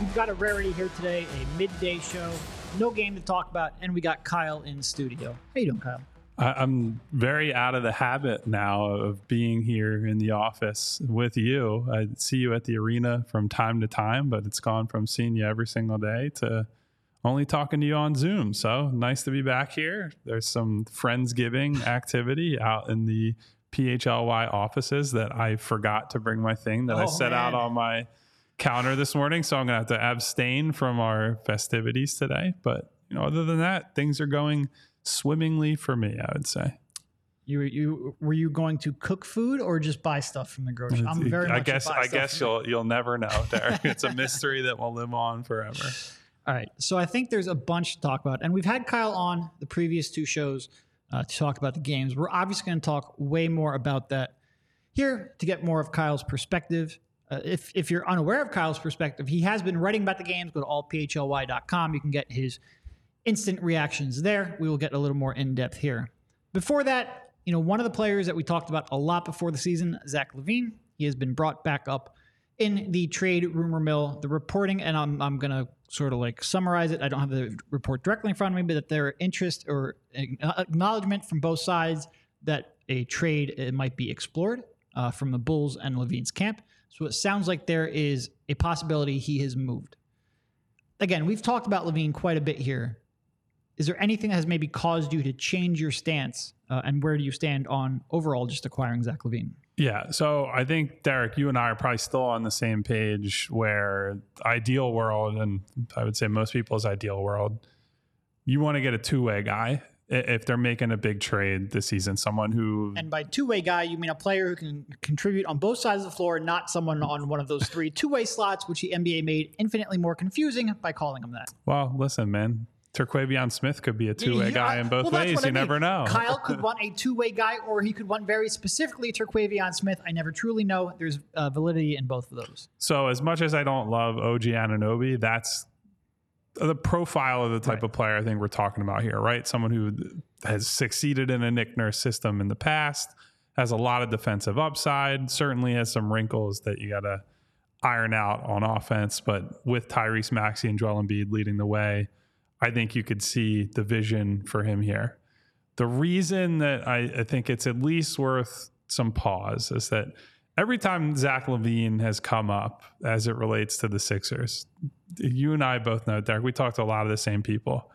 We've got a rarity here today, a midday show, no game to talk about, and we got Kyle in studio. How you doing, Kyle? I- I'm very out of the habit now of being here in the office with you. I see you at the arena from time to time, but it's gone from seeing you every single day to only talking to you on Zoom. So nice to be back here. There's some Friendsgiving activity out in the PHLY offices that I forgot to bring my thing that I Oh, set out on my counter this morning. So I'm to have to abstain from our festivities today. But, you know, other than that, things are going swimmingly for me, I would say. You you were you going to cook food or just buy stuff from the grocery? I'm very much guess I guess you'll you'll never know, Derek. it's a mystery that will live on forever. All right. So I think there's a bunch to talk about. And we've had Kyle on the previous two shows uh, to talk about the games. We're obviously going to talk way more about that here to get more of Kyle's perspective. Uh, if, if you're unaware of Kyle's perspective, he has been writing about the games. Go to allphly.com. You can get his instant reactions there. We will get a little more in depth here. Before that, you know, one of the players that we talked about a lot before the season, Zach LaVine, he has been brought back up in the trade rumor mill. The reporting, and I'm, I'm going to sort of like summarize it. I don't have the report directly in front of me, but that there are interest or acknowledgement from both sides that a trade uh, might be explored uh, from the Bulls and LaVine's camp. So it sounds like there is a possibility he has moved. Again, we've talked about LaVine quite a bit here. Is there anything that has maybe caused you to change your stance? Uh, and where do you stand on overall just acquiring Zach LaVine? Yeah. So I think Derek, you and I are probably still on the same page where ideal world, and I would say most people's ideal world, you want to get a two way guy if they're making a big trade this season, someone who And by two way guy, you mean a player who can contribute on both sides of the floor, not someone on one of those three two way slots, which the NBA made infinitely more confusing by calling him that. well, listen, man. Terquavion Smith could be a two way guy in both well, ways. what I You mean. never know. Kyle could want a two way guy, or he could want very specifically Terquavion Smith. I never truly know. There's uh, validity in both of those. So as much as I don't love OG Anunoby, that's the profile of the type of player I think we're talking about here, right? Someone who has succeeded in a Nick Nurse system in the past, has a lot of defensive upside, certainly has some wrinkles that you got to iron out on offense. But with Tyrese Maxey and Joel Embiid leading the way, I think you could see the vision for him here. The reason that I, I think it's at least worth some pause is that every time Zach LaVine has come up as it relates to the Sixers, you and I both know, Derek, we talked to a lot of the same people.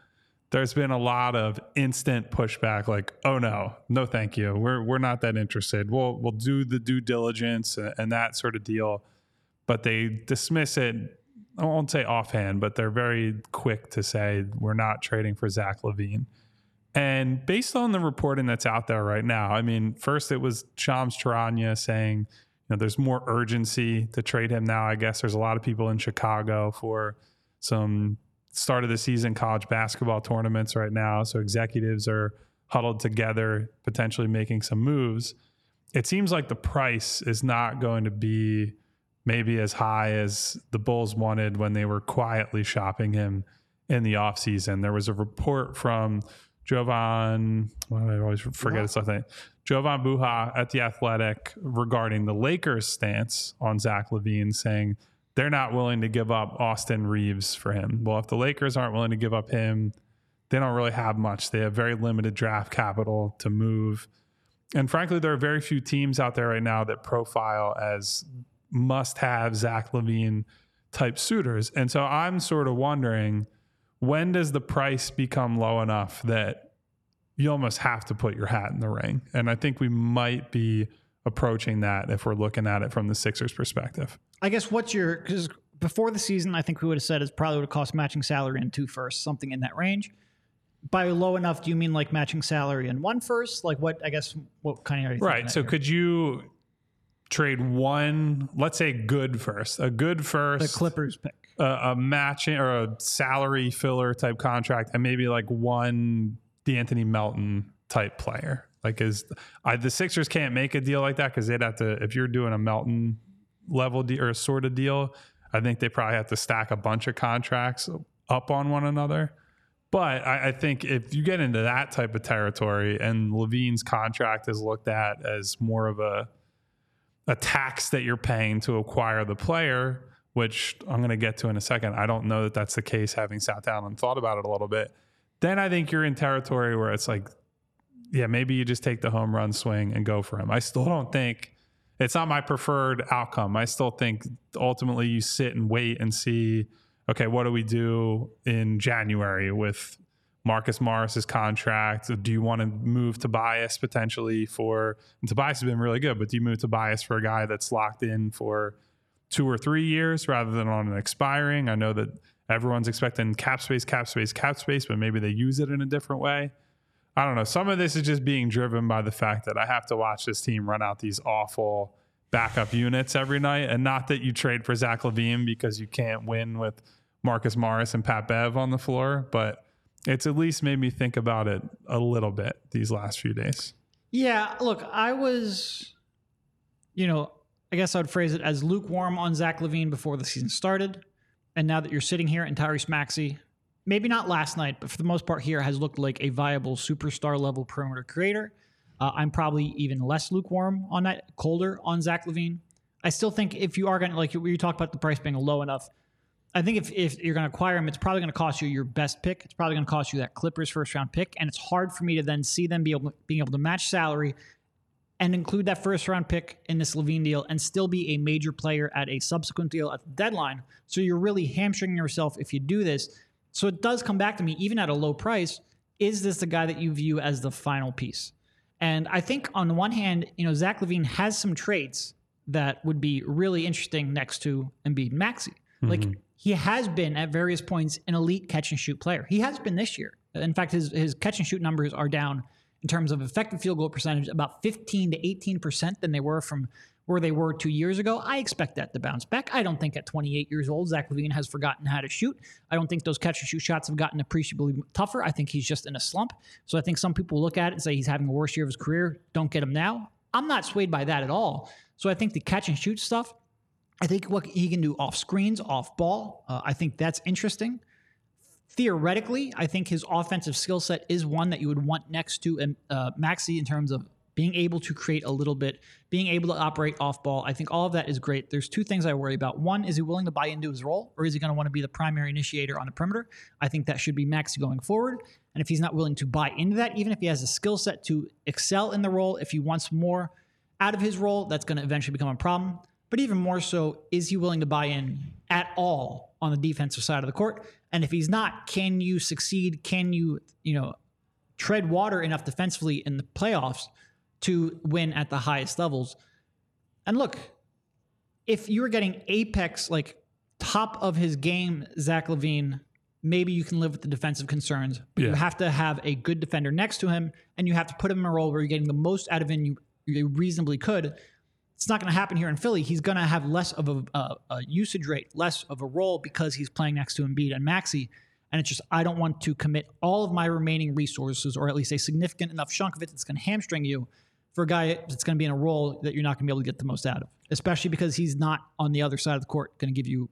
There's been a lot of instant pushback, like, "Oh no, no, thank you. We're we're not that interested. We'll we'll do the due diligence and, that sort of deal." But they dismiss it. I won't say offhand, but they're very quick to say we're not trading for Zach LaVine. And based on the reporting that's out there right now, I mean, first it was Shams Charania saying, know, there's more urgency to trade him now. I guess there's a lot of people in Chicago for some start of the season college basketball tournaments right now. So executives are huddled together, potentially making some moves. It seems like the price is not going to be maybe as high as the Bulls wanted when they were quietly shopping him in the offseason. There was a report from Jovan, do I always forget his name? Jovan Buha at The Athletic regarding the Lakers' stance on Zach LaVine, saying they're not willing to give up Austin Reaves for him. Well, if the Lakers aren't willing to give up him, they don't really have much. They have very limited draft capital to move. And frankly, there are very few teams out there right now that profile as must have Zach LaVine type suitors. And so I'm sort of wondering when does the price become low enough that you almost have to put your hat in the ring? And I think we might be approaching that if we're looking at it from the Sixers perspective. I guess what's your because before the season, I think we would have said it probably would have cost matching salary and two firsts, something in that range. By low enough, do you mean like matching salary and one first? Like what? I guess what kind of are you thinking Right. So here? could you trade one, let's say good first, a good first. the first, Clippers pick? A, a matching or a salary filler type contract, and maybe like one D'Anthony Melton type player. Like, is I, the Sixers can't make a deal like that because they'd have to, if you're doing a Melton level deal or a sort of deal, I think they probably have to stack a bunch of contracts up on one another. But I, I think if you get into that type of territory and LaVine's contract is looked at as more of a a tax that you're paying to acquire the player, which I'm going to get to in a second. I don't know that that's the case having sat down and thought about it a little bit. Then I think you're in territory where it's like, yeah, maybe you just take the home run swing and go for him. I still don't think it's not my preferred outcome. I still think ultimately you sit and wait and see, okay, what do we do in January with Marcus Morris's contract? Do you want to move Tobias potentially for Tobias has been really good, but do you move Tobias for a guy that's locked in for two or three years rather than on an expiring? I know that everyone's expecting cap space, cap space, cap space, but maybe they use it in a different way. I don't know. Some of this is just being driven by the fact that I have to watch this team run out these awful backup units every night. And not that you trade for Zach LaVine because you can't win with Marcus Morris and Pat Bev on the floor, but it's at least made me think about it a little bit these last few days. Yeah, look, I was, you know, I guess I would phrase it as lukewarm on Zach LaVine before the season started. And now that you're sitting here and Tyrese Maxey, maybe not last night, but for the most part here, has looked like a viable superstar level perimeter creator. Uh, I'm probably even less lukewarm on that, colder on Zach LaVine. I still think if you are going to, like you talk about the price being low enough, I think if, if you're going to acquire him, it's probably going to cost you your best pick. It's probably going to cost you that Clippers first round pick. And it's hard for me to then see them be able, being able to match salary and include that first round pick in this LaVine deal and still be a major player at a subsequent deal at the deadline. So you're really hamstringing yourself if you do this. So it does come back to me, even at a low price, is this the guy that you view as the final piece? And I think on the one hand, you know, Zach LaVine has some traits that would be really interesting next to Embiid Maxey. Mm-hmm. Like he has been at various points an elite catch and shoot player. He has been this year. In fact, his his catch and shoot numbers are down in terms of effective field goal percentage about 15 to 18 percent than they were from where they were two years ago. I expect that to bounce back. I don't think at 28 years old, Zach LaVine has forgotten how to shoot. I don't think those catch and shoot shots have gotten appreciably tougher. I think he's just in a slump. So I think some people look at it and say he's having a worst year of his career. Don't get him now. I'm not swayed by that at all. So I think the catch and shoot stuff, I think what he can do off screens, off ball, uh, I think that's interesting. Theoretically, I think his offensive skill set is one that you would want next to um, uh, Maxey in terms of being able to create a little bit, being able to operate off ball. I think all of that is great. There's two things I worry about. One, is he willing to buy into his role or is he going to want to be the primary initiator on the perimeter? I think that should be Max going forward. And if he's not willing to buy into that, even if he has a skill set to excel in the role, if he wants more out of his role, that's going to eventually become a problem. But even more so, is he willing to buy in at all on the defensive side of the court? And if he's not, can you succeed? Can you, you know, tread water enough defensively in the playoffs to win at the highest levels. And look, if you were getting apex, like top of his game, Zach LaVine, maybe you can live with the defensive concerns. But yeah. you have to have a good defender next to him, and you have to put him in a role where you're getting the most out of him you, you reasonably could. It's not going to happen here in Philly. He's going to have less of a, a, a, usage rate, less of a role because he's playing next to Embiid and Maxey. And it's just, I don't want to commit all of my remaining resources, or at least a significant enough chunk of it that's going to hamstring you for a guy that's going to be in a role that you're not going to be able to get the most out of, especially because he's not on the other side of the court going to give you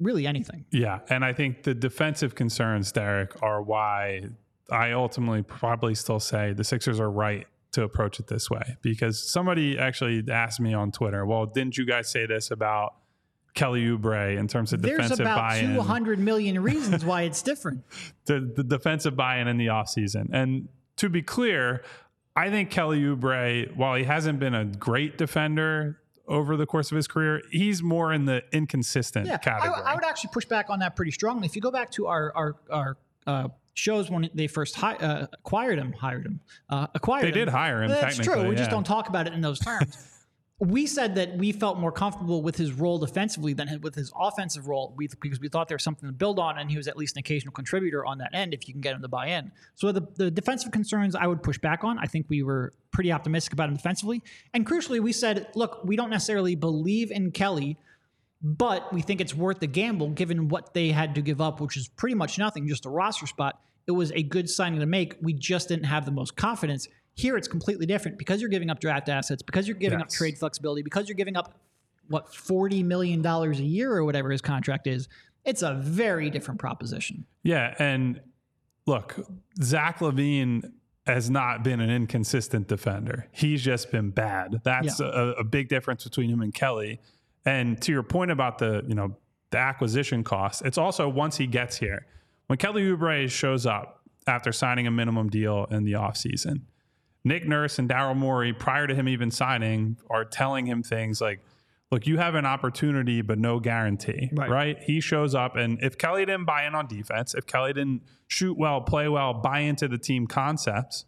really anything. Yeah. And I think the defensive concerns, Derek, are why I ultimately probably still say the Sixers are right to approach it this way because somebody actually asked me on Twitter, well, didn't you guys say this about Kelly Oubre in terms of There's defensive buy-in? There's about 200 million reasons why it's different. the, the defensive buy-in in the offseason. And to be clear, I think Kelly Oubre, while he hasn't been a great defender over the course of his career, he's more in the inconsistent yeah, category. I, I, would actually push back on that pretty strongly. If you go back to our our, our uh, shows when they first hi- uh, acquired him, hired him, uh, acquired. They him. did hire him. That's true. We yeah. just don't talk about it in those terms. we said that we felt more comfortable with his role defensively than with his offensive role we, because we thought there was something to build on and he was at least an occasional contributor on that end if you can get him to buy in. So the, the defensive concerns I would push back on. I think we were pretty optimistic about him defensively. And crucially, we said, look, we don't necessarily believe in Kelly, but we think it's worth the gamble given what they had to give up, which is pretty much nothing, just a roster spot. It was a good signing to make. We just didn't have the most confidence. Here, it's completely different because you're giving up draft assets, because you're giving yes. up trade flexibility, because you're giving up what forty million dollars a year or whatever his contract is. It's a very different proposition. Yeah, and look, Zach LaVine has not been an inconsistent defender. He's just been bad. That's Yeah. a, a big difference between him and Kelly. And to your point about the, you know, the acquisition cost, it's also once he gets here, when Kelly Oubre shows up after signing a minimum deal in the offseason, Nick Nurse and Daryl Morey, prior to him even signing, are telling him things like, look, you have an opportunity, but no guarantee, Right. right. He shows up, and if Kelly didn't buy in on defense, if Kelly didn't shoot well, play well, buy into the team concepts,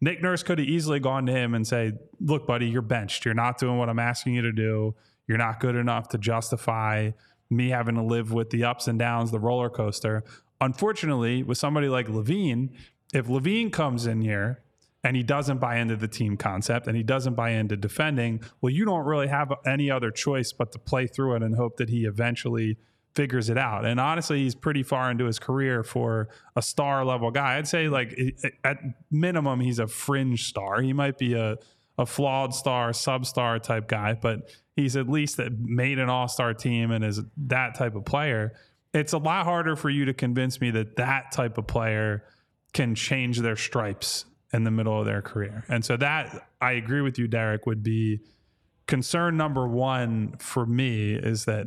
Nick Nurse could have easily gone to him and say, look, buddy, you're benched. You're not doing what I'm asking you to do. You're not good enough to justify me having to live with the ups and downs, the roller coaster. Unfortunately, with somebody like LaVine, if LaVine comes in here and he doesn't buy into the team concept and he doesn't buy into defending, well, you don't really have any other choice but to play through it and hope that he eventually figures it out. And honestly, he's pretty far into his career for a star level guy. I'd say like at minimum, he's a fringe star. He might be a a flawed star, substar type guy, but he's at least made an all star team and is that type of player. It's a lot harder for you to convince me that that type of player can change their stripes in the middle of their career. And so that I agree with you, Derek, would be concern number one for me is that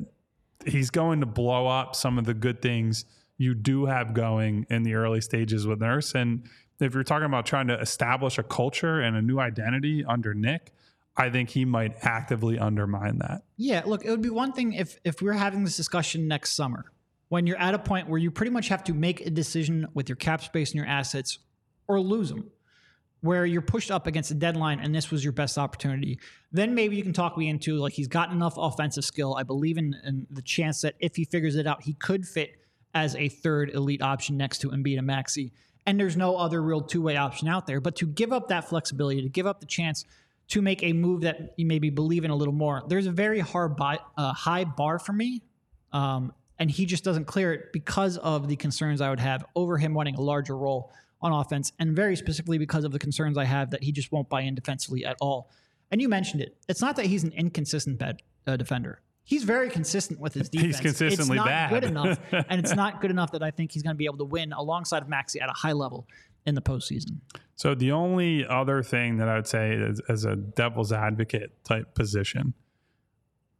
he's going to blow up some of the good things you do have going in the early stages with Nurse. And if you're talking about trying to establish a culture and a new identity under Nick, I think he might actively undermine that. Yeah, look, it would be one thing if if we're having this discussion next summer, when you're at a point where you pretty much have to make a decision with your cap space and your assets, or lose them, where you're pushed up against a deadline and this was your best opportunity. Then maybe you can talk me into like he's got enough offensive skill. I believe in, in the chance that if he figures it out, he could fit as a third elite option next to Embiid and Maxey. And there's no other real two way option out there. But to give up that flexibility, to give up the chance to make a move that you maybe believe in a little more. There's a very hard buy, uh, high bar for me, um, and he just doesn't clear it because of the concerns I would have over him wanting a larger role on offense, and very specifically because of the concerns I have that he just won't buy in defensively at all. And you mentioned it. It's not that he's an inconsistent bad, uh, defender. He's very consistent with his defense. He's consistently it's not bad. good enough, and it's not good enough that I think he's going to be able to win alongside of Maxey at a high level in the postseason. So the only other thing that I would say is, as a devil's advocate type position,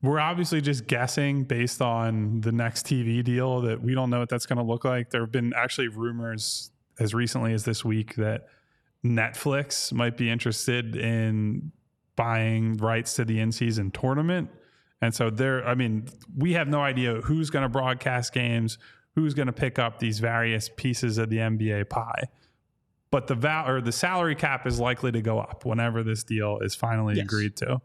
we're obviously just guessing based on the next TV deal that we don't know what that's going to look like. There have been actually rumors as recently as this week that Netflix might be interested in buying rights to the in-season tournament. And so there, I mean, we have no idea who's going to broadcast games, who's going to pick up these various pieces of the NBA pie but the val or the salary cap is likely to go up whenever this deal is finally Yes. agreed to.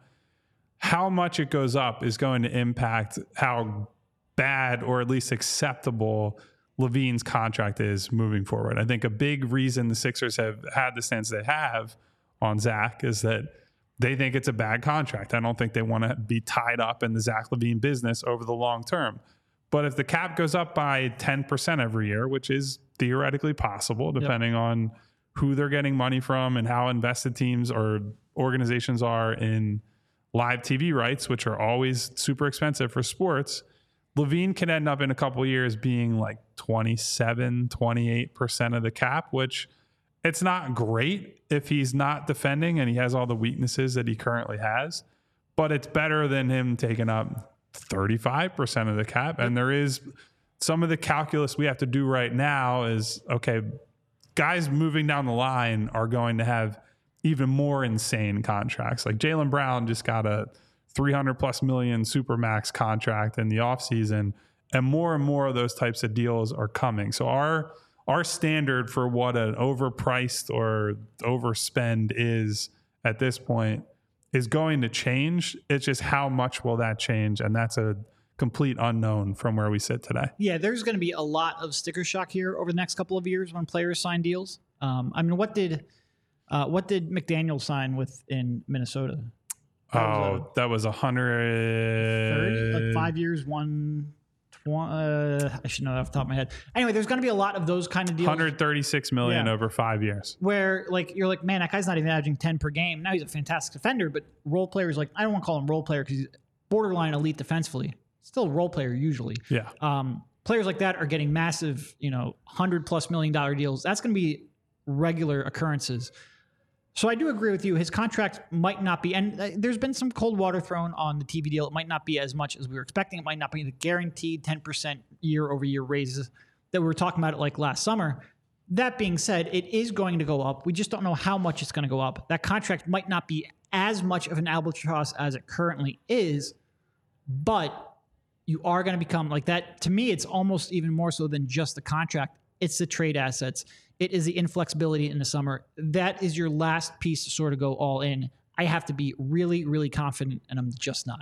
How much it goes up is going to impact how bad or at least acceptable LaVine's contract is moving forward. I think a big reason the Sixers have had the stance they have on Zach is that they think it's a bad contract. I don't think they want to be tied up in the Zach LaVine business over the long term. But if the cap goes up by 10% every year, which is theoretically possible, depending on who they're getting money from and how invested teams or organizations are in live TV rights, which are always super expensive for sports, LaVine can end up in a couple years being like 27, 28% of the cap, which it's not great if he's not defending and he has all the weaknesses that he currently has, but it's better than him taking up 35% of the cap. And there is some of the calculus we have to do right now is okay, guys moving down the line are going to have even more insane contracts. Like Jaylen Brown just got a 300 plus million supermax contract in the offseason, and more and more of those types of deals are coming. So our our standard for what an overpriced or overspend is at this point is going to change. It's just how much will that change, and that's a complete unknown from where we sit today. Yeah, there's going to be a lot of sticker shock here over the next couple of years when players sign deals. Um, I mean, what did uh, what did McDaniel sign with in Minnesota? Oh, that was a hundred. like five years, one. tw- Uh, I should know that off the top of my head. Anyway, there's going to be a lot of those kind of deals 136 million Yeah. over five years. where like you're like, man, that guy's not even averaging ten per game. Now he's a fantastic defender, but role players like I don't want to call him role player because he's borderline elite defensively. Still a role player usually. Yeah. um, players like that are getting massive, you know, hundred plus million dollar deals. That's going to be regular occurrences. So I do agree with you. His contract might not be, and uh, there's been some cold water thrown on the TV deal. It might not be as much as we were expecting. It might not be the guaranteed 10% year over year raises that we were talking about it like last summer. That being said, it is going to go up. We just don't know how much it's going to go up. That contract might not be as much of an albatross as it currently is, but you are going to become like that. To me, it's almost even more so than just the contract. It's the trade assets. It is the inflexibility in the summer. That is your last piece to sort of go all in. I have to be really, really confident, and I'm just not.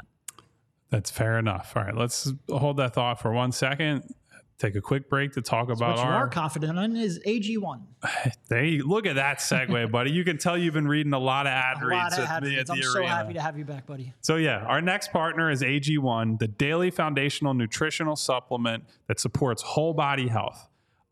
That's fair enough. All right, let's hold that thought for one second. Take a quick break to talk about what you our. are confident in is AG1. There you look at that segue, buddy. You can tell you've been reading a lot of ad A reads lot of at happy me at the I'm so arena. happy to have you back, buddy. So yeah, our next partner is AG1, the daily foundational nutritional supplement that supports whole body health.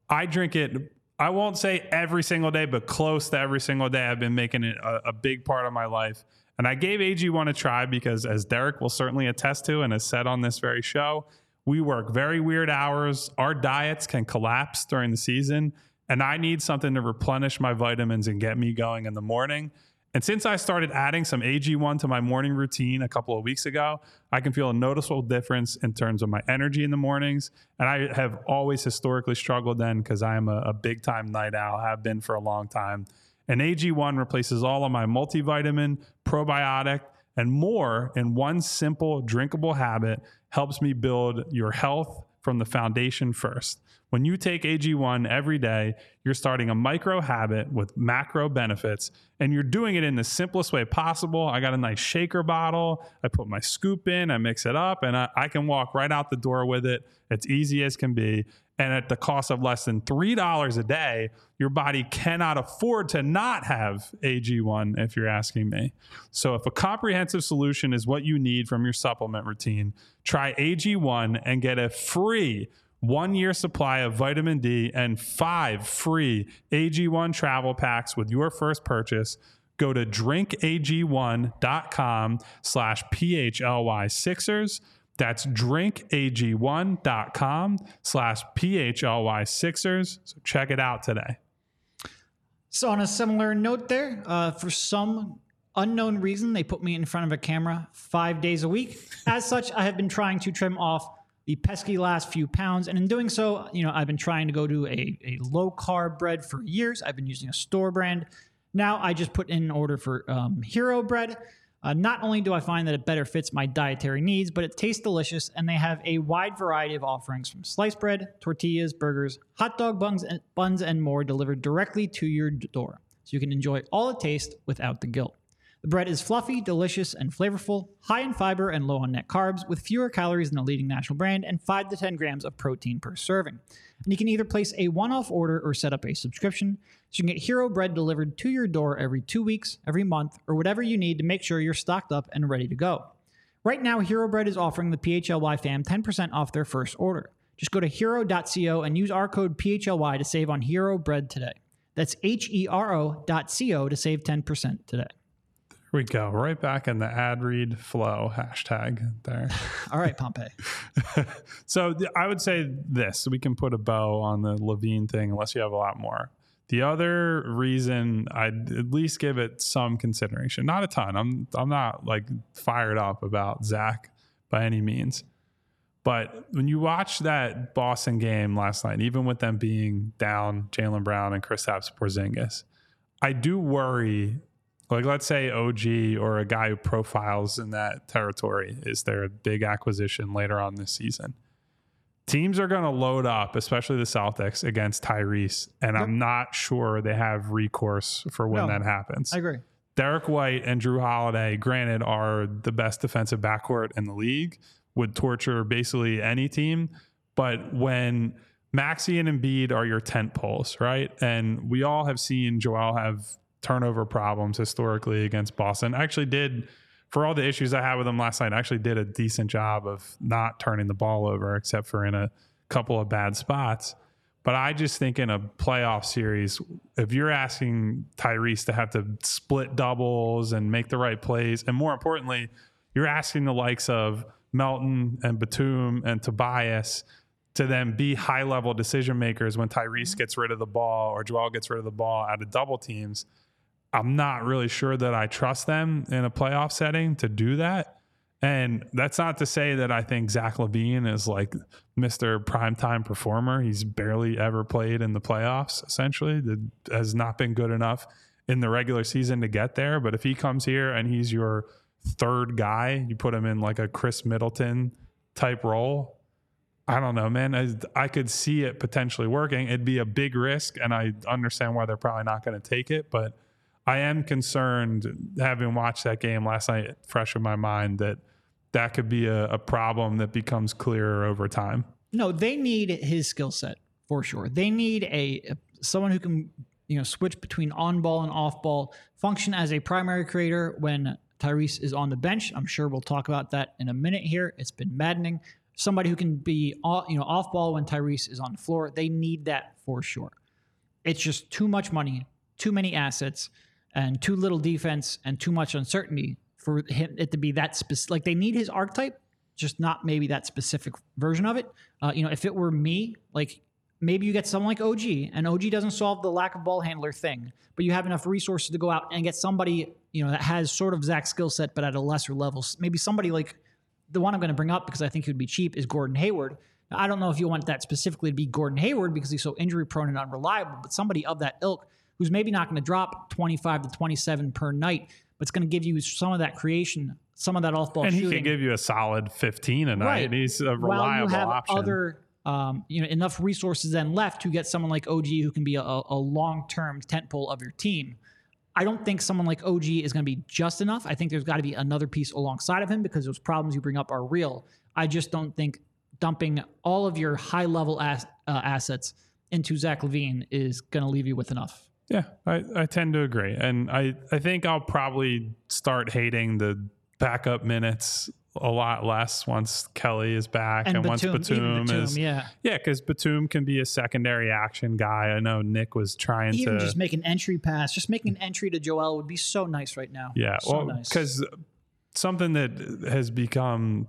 I drink it. I won't say every single day, but close to every single day. I've been making it a, a big part of my life. And I gave AG1 a try because, as Derek will certainly attest to and has said on this very show, we work very weird hours. Our diets can collapse during the season. And I need something to replenish my vitamins and get me going in the morning. And since I started adding some AG1 to my morning routine a couple of weeks ago, I can feel a noticeable difference in terms of my energy in the mornings. And I have always historically struggled then because I am a, a big time night owl, have been for a long time. And AG1 replaces all of my multivitamin, probiotic, and more in one simple drinkable habit, helps me build your health from the foundation first. When you take AG1 every day, you're starting a micro habit with macro benefits, and you're doing it in the simplest way possible. I got a nice shaker bottle. I put my scoop in, I mix it up, and I, I can walk right out the door with it. It's easy as can be. And at the cost of less than $3 a day, your body cannot afford to not have AG1, if you're asking me. So, if a comprehensive solution is what you need from your supplement routine, try AG1 and get a free one year supply of vitamin D and five free AG1 travel packs with your first purchase. Go to drinkag1.com slash PHLY Sixers. That's drinkag1.com slash PHLY Sixers. So check it out today. So, on a similar note, there, uh, for some unknown reason, they put me in front of a camera five days a week. As such, I have been trying to trim off the pesky last few pounds. And in doing so, you know, I've been trying to go to a, a low carb bread for years. I've been using a store brand. Now I just put in an order for um, Hero Bread. Uh, not only do I find that it better fits my dietary needs, but it tastes delicious, and they have a wide variety of offerings from sliced bread, tortillas, burgers, hot dog buns, and, buns, and more delivered directly to your door, so you can enjoy all the taste without the guilt. The bread is fluffy, delicious, and flavorful, high in fiber and low on net carbs, with fewer calories than the leading national brand and 5 to 10 grams of protein per serving. And you can either place a one off order or set up a subscription. So you can get Hero Bread delivered to your door every two weeks, every month, or whatever you need to make sure you're stocked up and ready to go. Right now, Hero Bread is offering the PHLY fam 10% off their first order. Just go to hero.co and use our code PHLY to save on Hero Bread today. That's H E R O dot co to save 10% today. We go. Right back in the ad read flow hashtag there. All right, Pompey. so th- I would say this: we can put a bow on the LaVine thing, unless you have a lot more. The other reason I'd at least give it some consideration, not a ton. I'm I'm not like fired up about Zach by any means, but when you watch that Boston game last night, even with them being down Jaylen Brown and Kristaps Porzingis, I do worry. Like let's say OG or a guy who profiles in that territory is there a big acquisition later on this season teams are going to load up, especially the Celtics, against Tyrese, and Yep. I'm not sure they have recourse for when No, that happens. I agree. Derek White and Jrue Holiday, granted, are the best defensive backcourt in the league, would torture basically any team. But when Maxey and Embiid are your tent poles, right? And we all have seen Joel have turnover problems historically against Boston. I Actually, did for all the issues I had with them last night, I actually did a decent job of not turning the ball over, except for in a couple of bad spots. But I just think in a playoff series, if you're asking Tyrese to have to split doubles and make the right plays, and more importantly, you're asking the likes of Melton and Batum and Tobias to then be high level decision makers when Tyrese mm-hmm. gets rid of the ball or Joel gets rid of the ball out of double teams. I'm not really sure that I trust them in a playoff setting to do that. And that's not to say that I think Zach LaVine is like Mr. Primetime performer. He's barely ever played in the playoffs, essentially. That has not been good enough in the regular season to get there. But if he comes here and he's your third guy, you put him in like a Khris Middleton type role. I don't know, man. I, I could see it potentially working. It'd be a big risk, and I understand why they're probably not going to take it. But I am concerned, having watched that game last night, fresh in my mind, that that could be a, a problem that becomes clearer over time. No, they need his skill set for sure. They need a, someone who can you know switch between on ball and off ball, function as a primary creator when Tyrese is on the bench. I'm sure we'll talk about that in a minute here. It's been maddening. Somebody who can be you know off ball when Tyrese is on the floor. They need that for sure. It's just too much money, too many assets and too little defense and too much uncertainty for him it to be that specific. Like they need his archetype, just not maybe that specific version of it. Uh, you know, if it were me, like maybe you get someone like OG, and OG doesn't solve the lack of ball handler thing, but you have enough resources to go out and get somebody you know that has sort of Zach's skill set, but at a lesser level. Maybe somebody like the one I'm going to bring up because I think he would be cheap is Gordon Hayward. I don't know if you want that specifically to be Gordon Hayward because he's so injury prone and unreliable, but somebody of that ilk who's maybe not going to drop 25 to 27 per night, but it's going to give you some of that creation, some of that off ball and shooting. he can give you a solid 15 a night. Right. He's a reliable While you have option. other, um, you know, enough resources then left to get someone like OG who can be a, a long term tent pole of your team. I don't think someone like OG is going to be just enough. I think there's got to be another piece alongside of him because those problems you bring up are real. I just don't think dumping all of your high level ass, uh, assets into Zach LaVine is going to leave you with enough. Yeah, I, I tend to agree. And I, I think I'll probably start hating the backup minutes a lot less once Kelly is back and, And once Batum, even Batum, Batum, is. yeah. Yeah, because Batum can be a secondary action guy. I know Nick was trying Even to. just make an entry pass, just making an entry to Joel would be so nice right now. Yeah, so well, nice. because something that has become,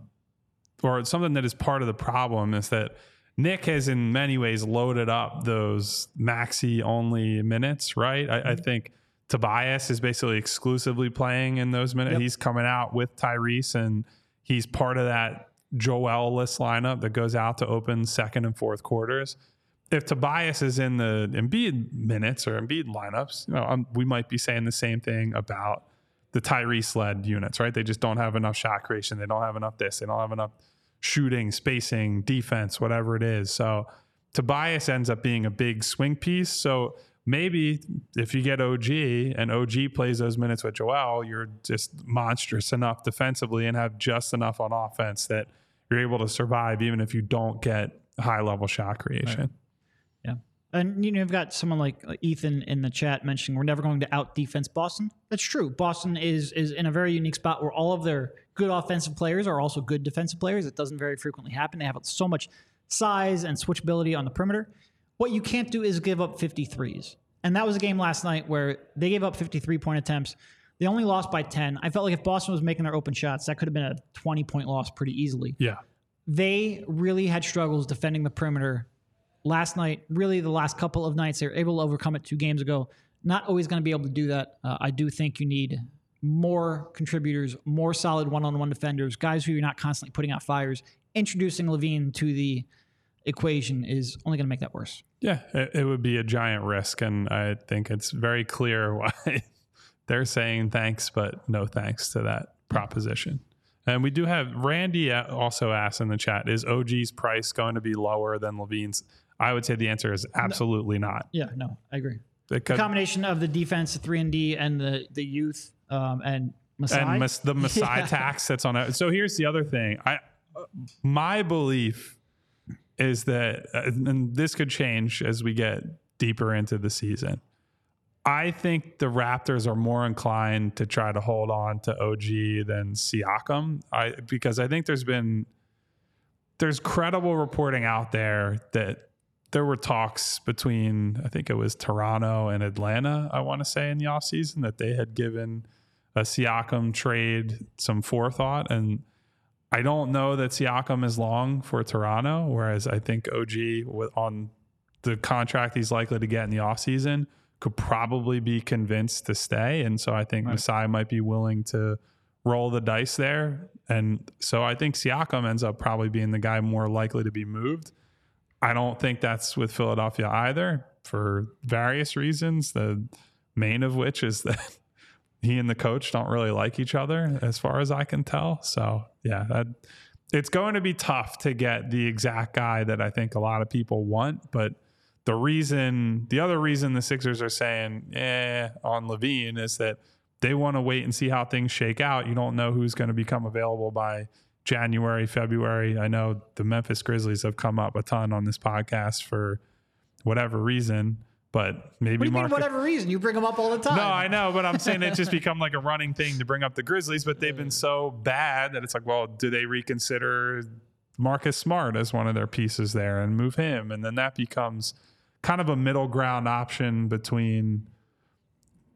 or something that is part of the problem is that Nick has in many ways loaded up those Maxey only minutes, right? I, I Mm-hmm. think Tobias is basically exclusively playing in those minutes. Yep. He's coming out with Tyrese, and he's part of that Joel list lineup that goes out to open second and fourth quarters. If Tobias is in the Embiid minutes or Embiid lineups, you know, um, we might be saying the same thing about the Tyrese led units, right? They just don't have enough shot creation. They don't have enough this. They don't have enough shooting, spacing, defense, whatever it is. So Tobias ends up being a big swing piece. So maybe if you get OG and OG plays those minutes with Joel, you're just monstrous enough defensively and have just enough on offense that you're able to survive even if you don't get high level shot creation. Yeah. And you know, you've got someone like uh, Ethan in the chat mentioning we're never going to out defense Boston. That's true. Boston is is in a very unique spot where all of their good offensive players are also good defensive players. It doesn't very frequently happen. They have so much size and switchability on the perimeter. What you can't do is give up 53s. And that was a game last night where they gave up 53 point attempts. They only lost by 10. I felt like if Boston was making their open shots, that could have been a 20 point loss pretty easily Yeah. they really had struggles defending the perimeter last night. Really, the last couple of nights, they were able to overcome it two games ago. Not always going to be able to do that. Uh, I do think you need more contributors, more solid one on one defenders, guys who you're not constantly putting out fires. Introducing LaVine to the equation is only going to make that worse. Yeah, it, it would be a giant risk. And I think it's very clear why they're saying thanks, but no thanks to that proposition. And we do have Randy also asked in the chat Is OG's price going to be lower than LaVine's? I would say the answer is absolutely not. Yeah, no, I agree. The combination of the defense, the three and D, and the the youth, um, and Masai. and mas- the Masai tax that's on it. So here's the other thing. I my belief is that, uh, and this could change as we get deeper into the season. I think the Raptors are more inclined to try to hold on to OG than Siakam. I because I think there's been there's credible reporting out there that there were talks between I think it was Toronto and Atlanta, I want to say in the offseason that they had given a Siakam trade some forethought and I don't know that Siakam is long for Toronto, whereas I think OG with on the contract he's likely to get in the offseason could probably be convinced to stay. And so I think Right. Masai might be willing to roll the dice there. And so I think Siakam ends up probably being the guy more likely to be moved. I don't think that's with Philadelphia either for various reasons. The main of which is that he and the coach don't really like each other, as far as I can tell. So yeah, that it's going to be tough to get the exact guy that I think a lot of people want. But the reason, the other reason the Sixers are saying eh on LaVine is that they want to wait and see how things shake out. You don't know who's going to become available by January, February. I know the Memphis Grizzlies have come up a ton on this podcast for whatever reason, but maybe What do you mean, whatever reason? You bring them up all the time. no, I know, but I'm saying it's just become like a running thing to bring up the Grizzlies, but they've been so bad that it's like, well, do they reconsider Marcus Smart as one of their pieces there and move him? And then that becomes kind of a middle ground option between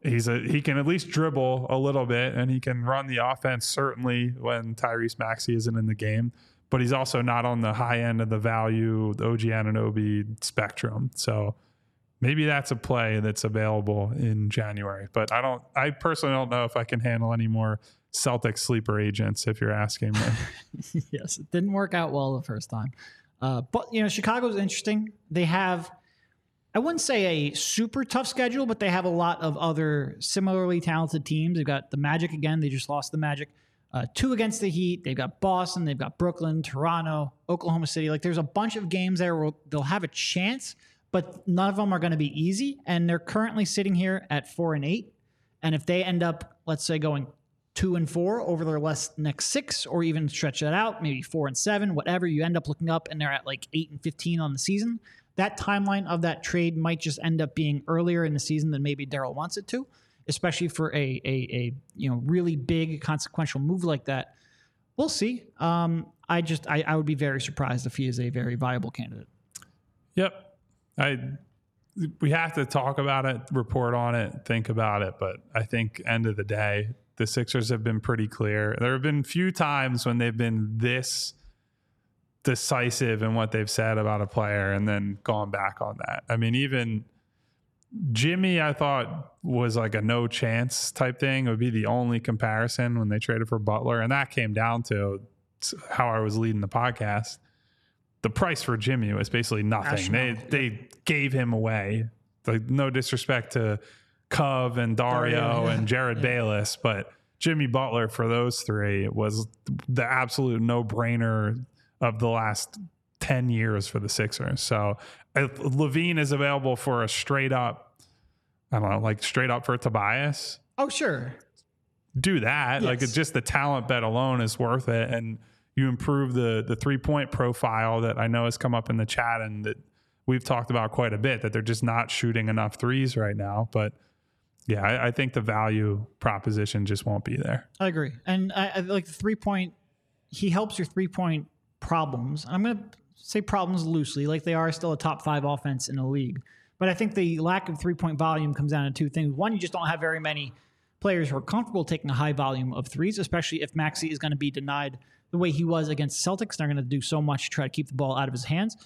he's a he can at least dribble a little bit and he can run the offense certainly when Tyrese Maxey isn't in the game. But he's also not on the high end of the value the OG Anunoby spectrum. So maybe that's a play that's available in January. But I don't. I personally don't know if I can handle any more Celtic sleeper agents. If you're asking me, yes, it didn't work out well the first time. Uh, but you know, Chicago's interesting. They have, I wouldn't say a super tough schedule, but they have a lot of other similarly talented teams. They've got the Magic again. They just lost the Magic. Uh, two against the Heat. They've got Boston. They've got Brooklyn, Toronto, Oklahoma City. Like there's a bunch of games there where they'll have a chance, but none of them are going to be easy. And they're currently sitting here at four and eight. And if they end up, let's say, going two and four over their last next six, or even stretch that out, maybe four and seven, whatever, you end up looking up and they're at like eight and 15 on the season. That timeline of that trade might just end up being earlier in the season than maybe Daryl wants it to, especially for a, a, a you know really big consequential move like that. We'll see. Um, I just I, I would be very surprised if he is a very viable candidate. yep, I we have to talk about it, report on it, think about it. But I think end of the day, the Sixers have been pretty clear. There have been few times when they've been this decisive in what they've said about a player and then gone back on that. I mean, even Jimmy, I thought was like a no chance type thing. It would be the only comparison when they traded for Butler. And that came down to how I was leading the podcast. The price for Jimmy was basically nothing. They they gave him away. Like no disrespect to Cove and Dario, Dario, yeah. and Jerryd Bayless, but Jimmy Butler for those three was the absolute no brainer of the last 10 years for the Sixers. So LaVine is available for a straight up, I don't know, like straight up for Tobias. Oh sure, Do that. Like Yes. it's just the talent bet alone is worth it. And you improve the the three point profile that I know has come up in the chat and that we've talked about quite a bit that they're just not shooting enough threes right now. But yeah, I, I think the value proposition just won't be there. I agree. And I, I like the three point. He helps your three point problems. I'm going to say problems loosely, like they are still a top five offense in the league. But I think the lack of three point volume comes down to two things. One, you just don't have very many players who are comfortable taking a high volume of threes, especially if Maxey is going to be denied the way he was against Celtics. They're going to do so much to try to keep the ball out of his hands.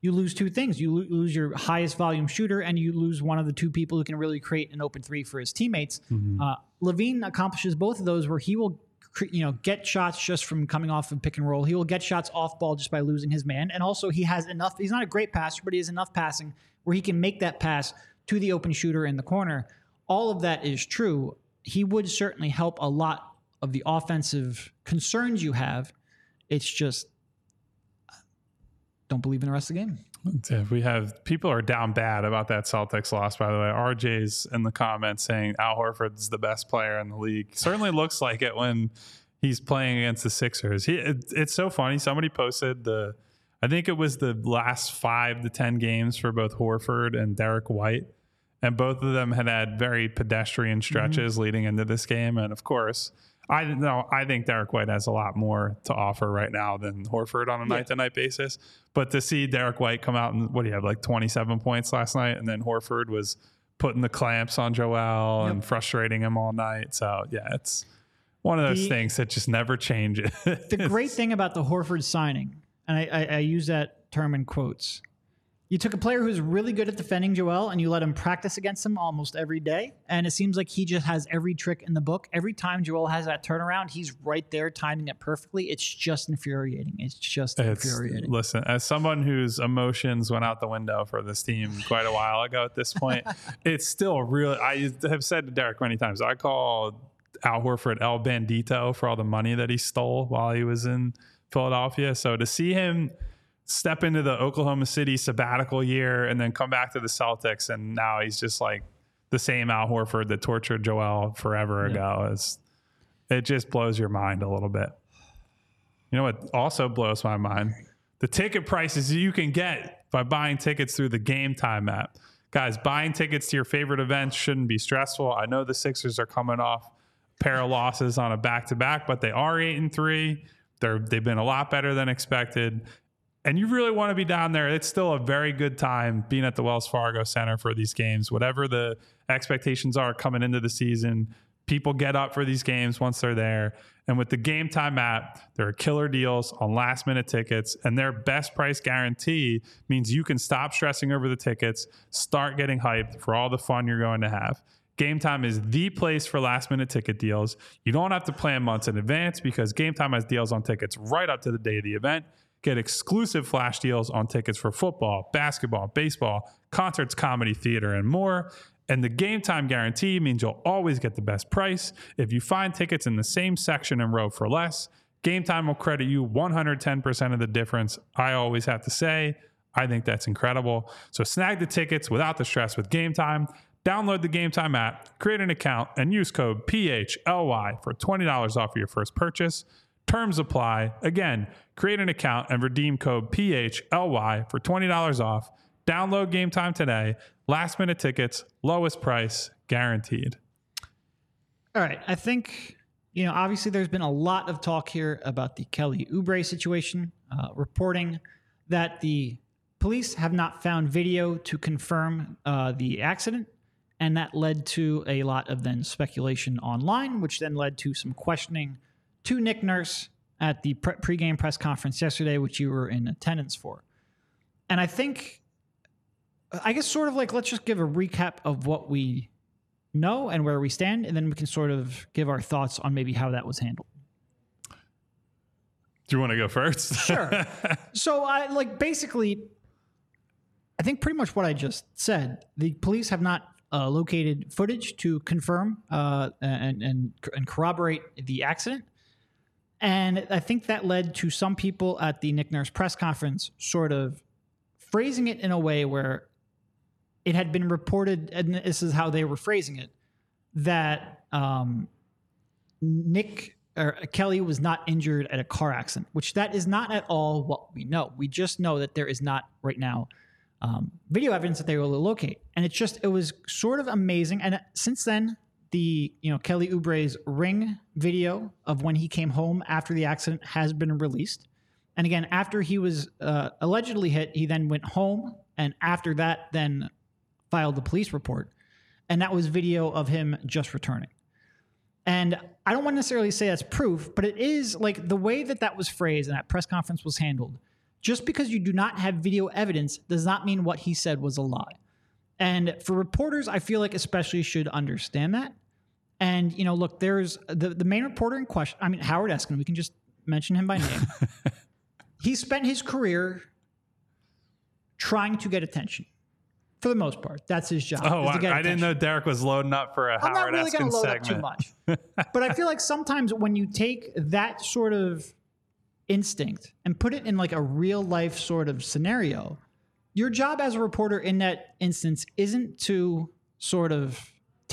You lose two things. You lose your highest volume shooter, and you lose one of the two people who can really create an open three for his teammates. Uh, LaVine accomplishes both of those, where he will, you know, get shots just from coming off of pick and roll. He will get shots off ball just by losing his man, and also he has enough. He's not a great passer, but he has enough passing where he can make that pass to the open shooter in the corner. All of that is true. He would certainly help a lot of the offensive concerns you have. It's just don't believe in the rest of the game. We have people are down bad about that Celtics loss. By the way, RJ's in the comments saying Al Horford's the best player in the league. Certainly looks like it when he's playing against the Sixers. He, it, it's so funny. Somebody posted the, I think it was the last five to ten games for both Horford and Derek White, and both of them had had very pedestrian mm-hmm. stretches leading into this game. And of course, I know I think Derek White has a lot more to offer right now than Horford on a night to night basis. But to see Derek White come out and what do you have like 27 points last night, and then Horford was putting the clamps on Joel and frustrating him all night. So yeah, it's one of those The- things that just never changes. The great thing about the Horford signing, and I, I, I use that term in quotes, You took a player who's really good at defending Joel and you let him practice against him almost every day. And it seems like he just has every trick in the book. Every time Joel has that turnaround, he's right there timing it perfectly. It's just infuriating. It's just It's, infuriating. listen, as someone whose emotions went out the window for this team quite a while ago at this point, it's still really, I have said to Derek many times, I call Al Horford El Bandito for all the money that he stole while he was in Philadelphia. So to see him step into the Oklahoma City sabbatical year and then come back to the Celtics, and now he's just like the same Al Horford that tortured Joel forever ago. Is it just blows your mind a little bit. You know what also blows my mind? The ticket prices you can get by buying tickets through the Game Time app. Guys, buying tickets to your favorite events shouldn't be stressful. I know the Sixers are coming off a pair of losses on a back to back, but they are eight and three. They're they've been a lot better than expected. And you really want to be down there. It's still a very good time being at the Wells Fargo Center for these games. Whatever the expectations are coming into the season, people get up for these games once they're there. And with the Game Time app, there are killer deals on last minute tickets, and their best price guarantee means you can stop stressing over the tickets, start getting hyped for all the fun you're going to have. Game Time is the place for last minute ticket deals. You don't have to plan months in advance because Game Time has deals on tickets right up to the day of the event. Get exclusive flash deals on tickets for football, basketball, baseball, concerts, comedy, theater, and more. And the game time guarantee means you'll always get the best price. If you find tickets in the same section and row for less, Game Time will credit you 110% of the difference. I always have to say, I think that's incredible. So snag the tickets without the stress with Game Time. Download the Game Time app, create an account, and use code PHLY for $20 off your first purchase. Terms apply. Again, create an account and redeem code PHLY for $20 off. Download Game Time today. Last minute tickets, lowest price, guaranteed. All right. I think, you know, obviously there's been a lot of talk here about the Kelly Oubre situation, uh, reporting that the police have not found video to confirm uh, the accident. And that led to a lot of then speculation online, which then led to some questioning to Nick Nurse at the pre- pregame press conference yesterday, which you were in attendance for. And I think, I guess, sort of like, let's just give a recap of what we know and where we stand, and then we can sort of give our thoughts on maybe how that was handled. Do you want to go first? Sure. so I like basically, I think pretty much what I just said. The police have not uh, located footage to confirm uh, and, and and corroborate the accident, and I think that led to some people at the Nick Nurse press conference sort of phrasing it in a way where it had been reported, and this is how they were phrasing it, that um, Nick or Kelly was not injured at a car accident, which that is not at all what we know. We just know that there is not right now um, video evidence that they will locate, and it's just it was sort of amazing. And since then, the you know Kelly Oubre's ring video of when he came home after the accident has been released. And again, after he was uh, allegedly hit, he then went home, and after that, then filed the police report, and that was video of him just returning. And I don't want to necessarily say that's proof, but it is like the way that that was phrased and that press conference was handled. Just because you do not have video evidence does not mean what he said was a lie. And for reporters, I feel like especially should understand that. And you know, look, there's the the main reporter in question. I mean, Howard Eskin. We can just mention him by name. he spent his career trying to get attention. For the most part, that's his job. Oh, I, I didn't know Derek was loading up for a I'm not Howard really going Eskin to load segment. up too much. but I feel like sometimes when you take that sort of instinct and put it in like a real life sort of scenario, your job as a reporter in that instance isn't to sort of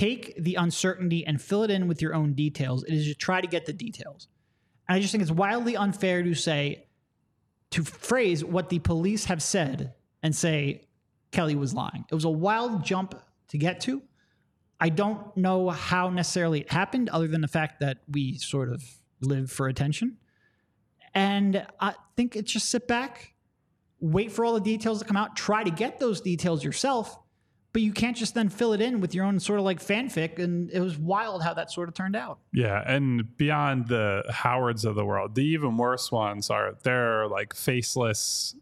take the uncertainty and fill it in with your own details. It is to try to get the details. And I just think it's wildly unfair to say, to phrase what the police have said and say Kelly was lying. It was a wild jump to get to. I don't know how necessarily it happened, other than the fact that we sort of live for attention. And I think it's just sit back, wait for all the details to come out, try to get those details yourself, but you can't just then fill it in with your own sort of like fanfic. And it was wild how that sort of turned out. Yeah, and beyond the Howards of the world, the even worse ones are they're like faceless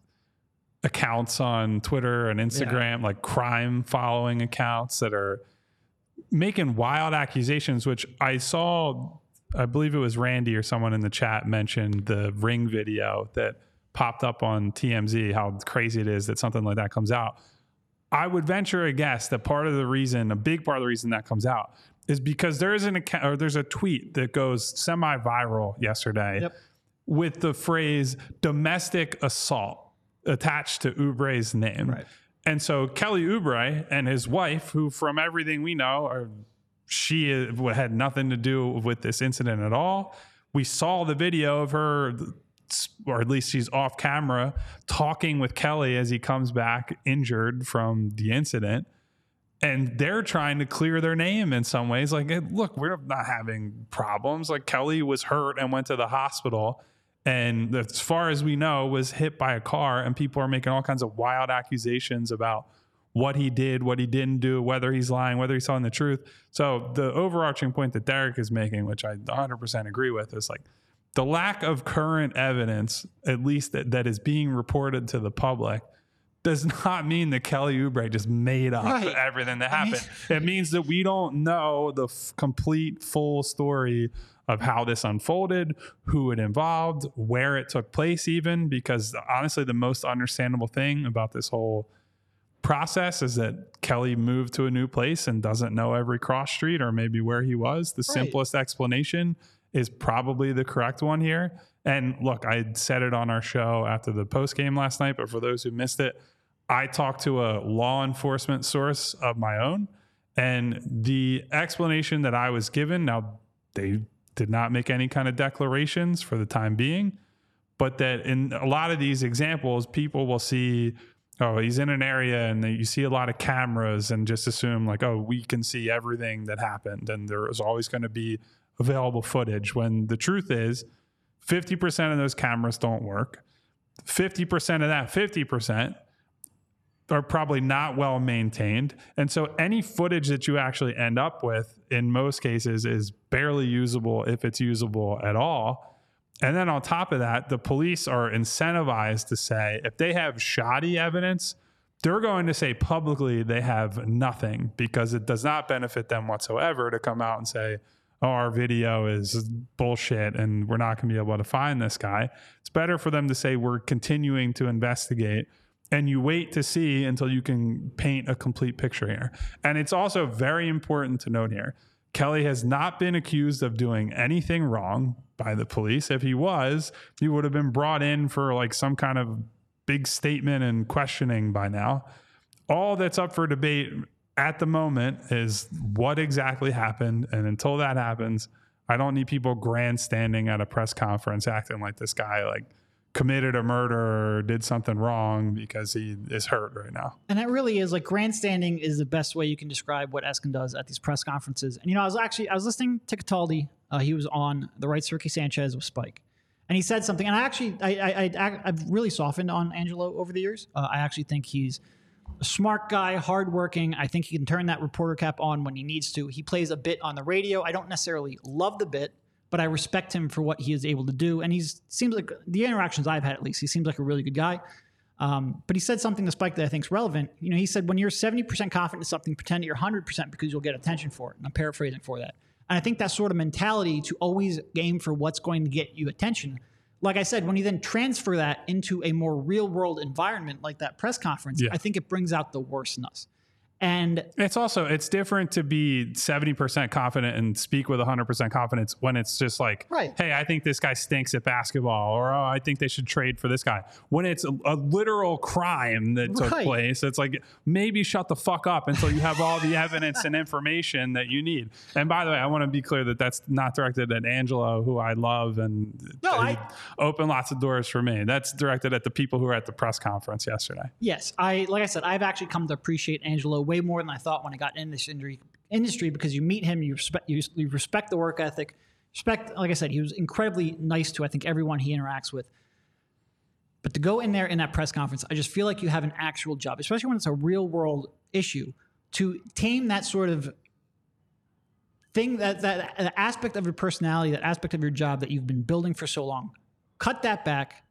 accounts on Twitter and Instagram, like crime following accounts that are making wild accusations, which I saw, I believe it was Randy or someone in the chat mentioned the ring video that popped up on TMZ, how crazy it is that something like that comes out. I would venture a guess that part of the reason, a big part of the reason that comes out is because there is an account or there's a tweet that goes semi-viral yesterday Yep. with the phrase domestic assault attached to Oubre's name. Right. And so Kelly Oubre and his wife, who from everything we know are she had nothing to do with this incident at all. We saw the video of her or at least she's off camera talking with Kelly as he comes back injured from the incident. And they're trying to clear their name in some ways. Like, hey, look, we're not having problems. Like, Kelly was hurt and went to the hospital. And as far as we know, was hit by a car. And people are making all kinds of wild accusations about what he did, what he didn't do, whether he's lying, whether he's telling the truth. So, the overarching point that Derek is making, which I 100% agree with, is like, the lack of current evidence, at least that, that is being reported to the public, does not mean that Kelly Oubre just made up Right. everything that happened. it means that we don't know the f- complete, full story of how this unfolded, who it involved, where it took place, even because honestly, the most understandable thing about this whole process is that Kelly moved to a new place and doesn't know every cross street or maybe where he was. The Right. simplest explanation is probably the correct one here. And look, I said it on our show after the post game last night, but for those who missed it, I talked to a law enforcement source of my own, and the explanation that I was given now, they did not make any kind of declarations for the time being, but that in a lot of these examples, people will see, oh, he's in an area and you see a lot of cameras and just assume, like, oh, we can see everything that happened. And there is always going to be available footage when the truth is 50% of those cameras don't work. 50% of that 50% are probably not well maintained. And so any footage that you actually end up with in most cases is barely usable if it's usable at all. And then on top of that, the police are incentivized to say if they have shoddy evidence, they're going to say publicly they have nothing because it does not benefit them whatsoever to come out and say, oh, our video is bullshit and we're not going to be able to find this guy. It's better for them to say we're continuing to investigate and you wait to see until you can paint a complete picture here. And it's also very important to note here Kelly has not been accused of doing anything wrong by the police. If he was, he would have been brought in for like some kind of big statement and questioning by now. All that's up for debate at the moment is what exactly happened. And until that happens, I don't need people grandstanding at a press conference acting like this guy like committed a murder or did something wrong because he is hurt right now. And that really is like grandstanding is the best way you can describe what Eskin does at these press conferences. And you know, I was actually I was listening to Cataldi. Uh, he was on the right Ricky Sanchez with Spike, and he said something. And I actually I, I, I I've really softened on Angelo over the years. Uh, I actually think he's a smart guy, hardworking. I think he can turn that reporter cap on when he needs to. He plays a bit on the radio. I don't necessarily love the bit, but I respect him for what he is able to do. And he seems like the interactions I've had at least, he seems like a really good guy. Um, but he said something to Spike that I think is relevant. You know, he said, when you're 70% confident in something, pretend you're 100% because you'll get attention for it. And I'm paraphrasing for that. And I think that sort of mentality to always game for what's going to get you attention. Like I said, when you then transfer that into a more real world environment like that press conference, Yeah. I think it brings out the worst in us. And It's also it's different to be 70% confident and speak with 100% confidence when it's just like, Right. hey, I think this guy stinks at basketball or oh, I think they should trade for this guy. When it's a, a literal crime that took Right. place, it's like maybe shut the fuck up until you have all the evidence and information that you need. And by the way, I want to be clear that that's not directed at Angelo, who I love and No, I- opened lots of doors for me. That's directed at the people who were at the press conference yesterday. Yes, I like I said, I've actually come to appreciate Angelo way more than I thought when I got in this industry. Industry because you meet him, you respect you, you respect the work ethic, respect. Like I said, he was incredibly nice to I think everyone he interacts with. But to go in there in that press conference, I just feel like you have an actual job, especially when it's a real world issue, to tame that sort of thing that that, that aspect of your personality, that aspect of your job that you've been building for so long. Cut that back.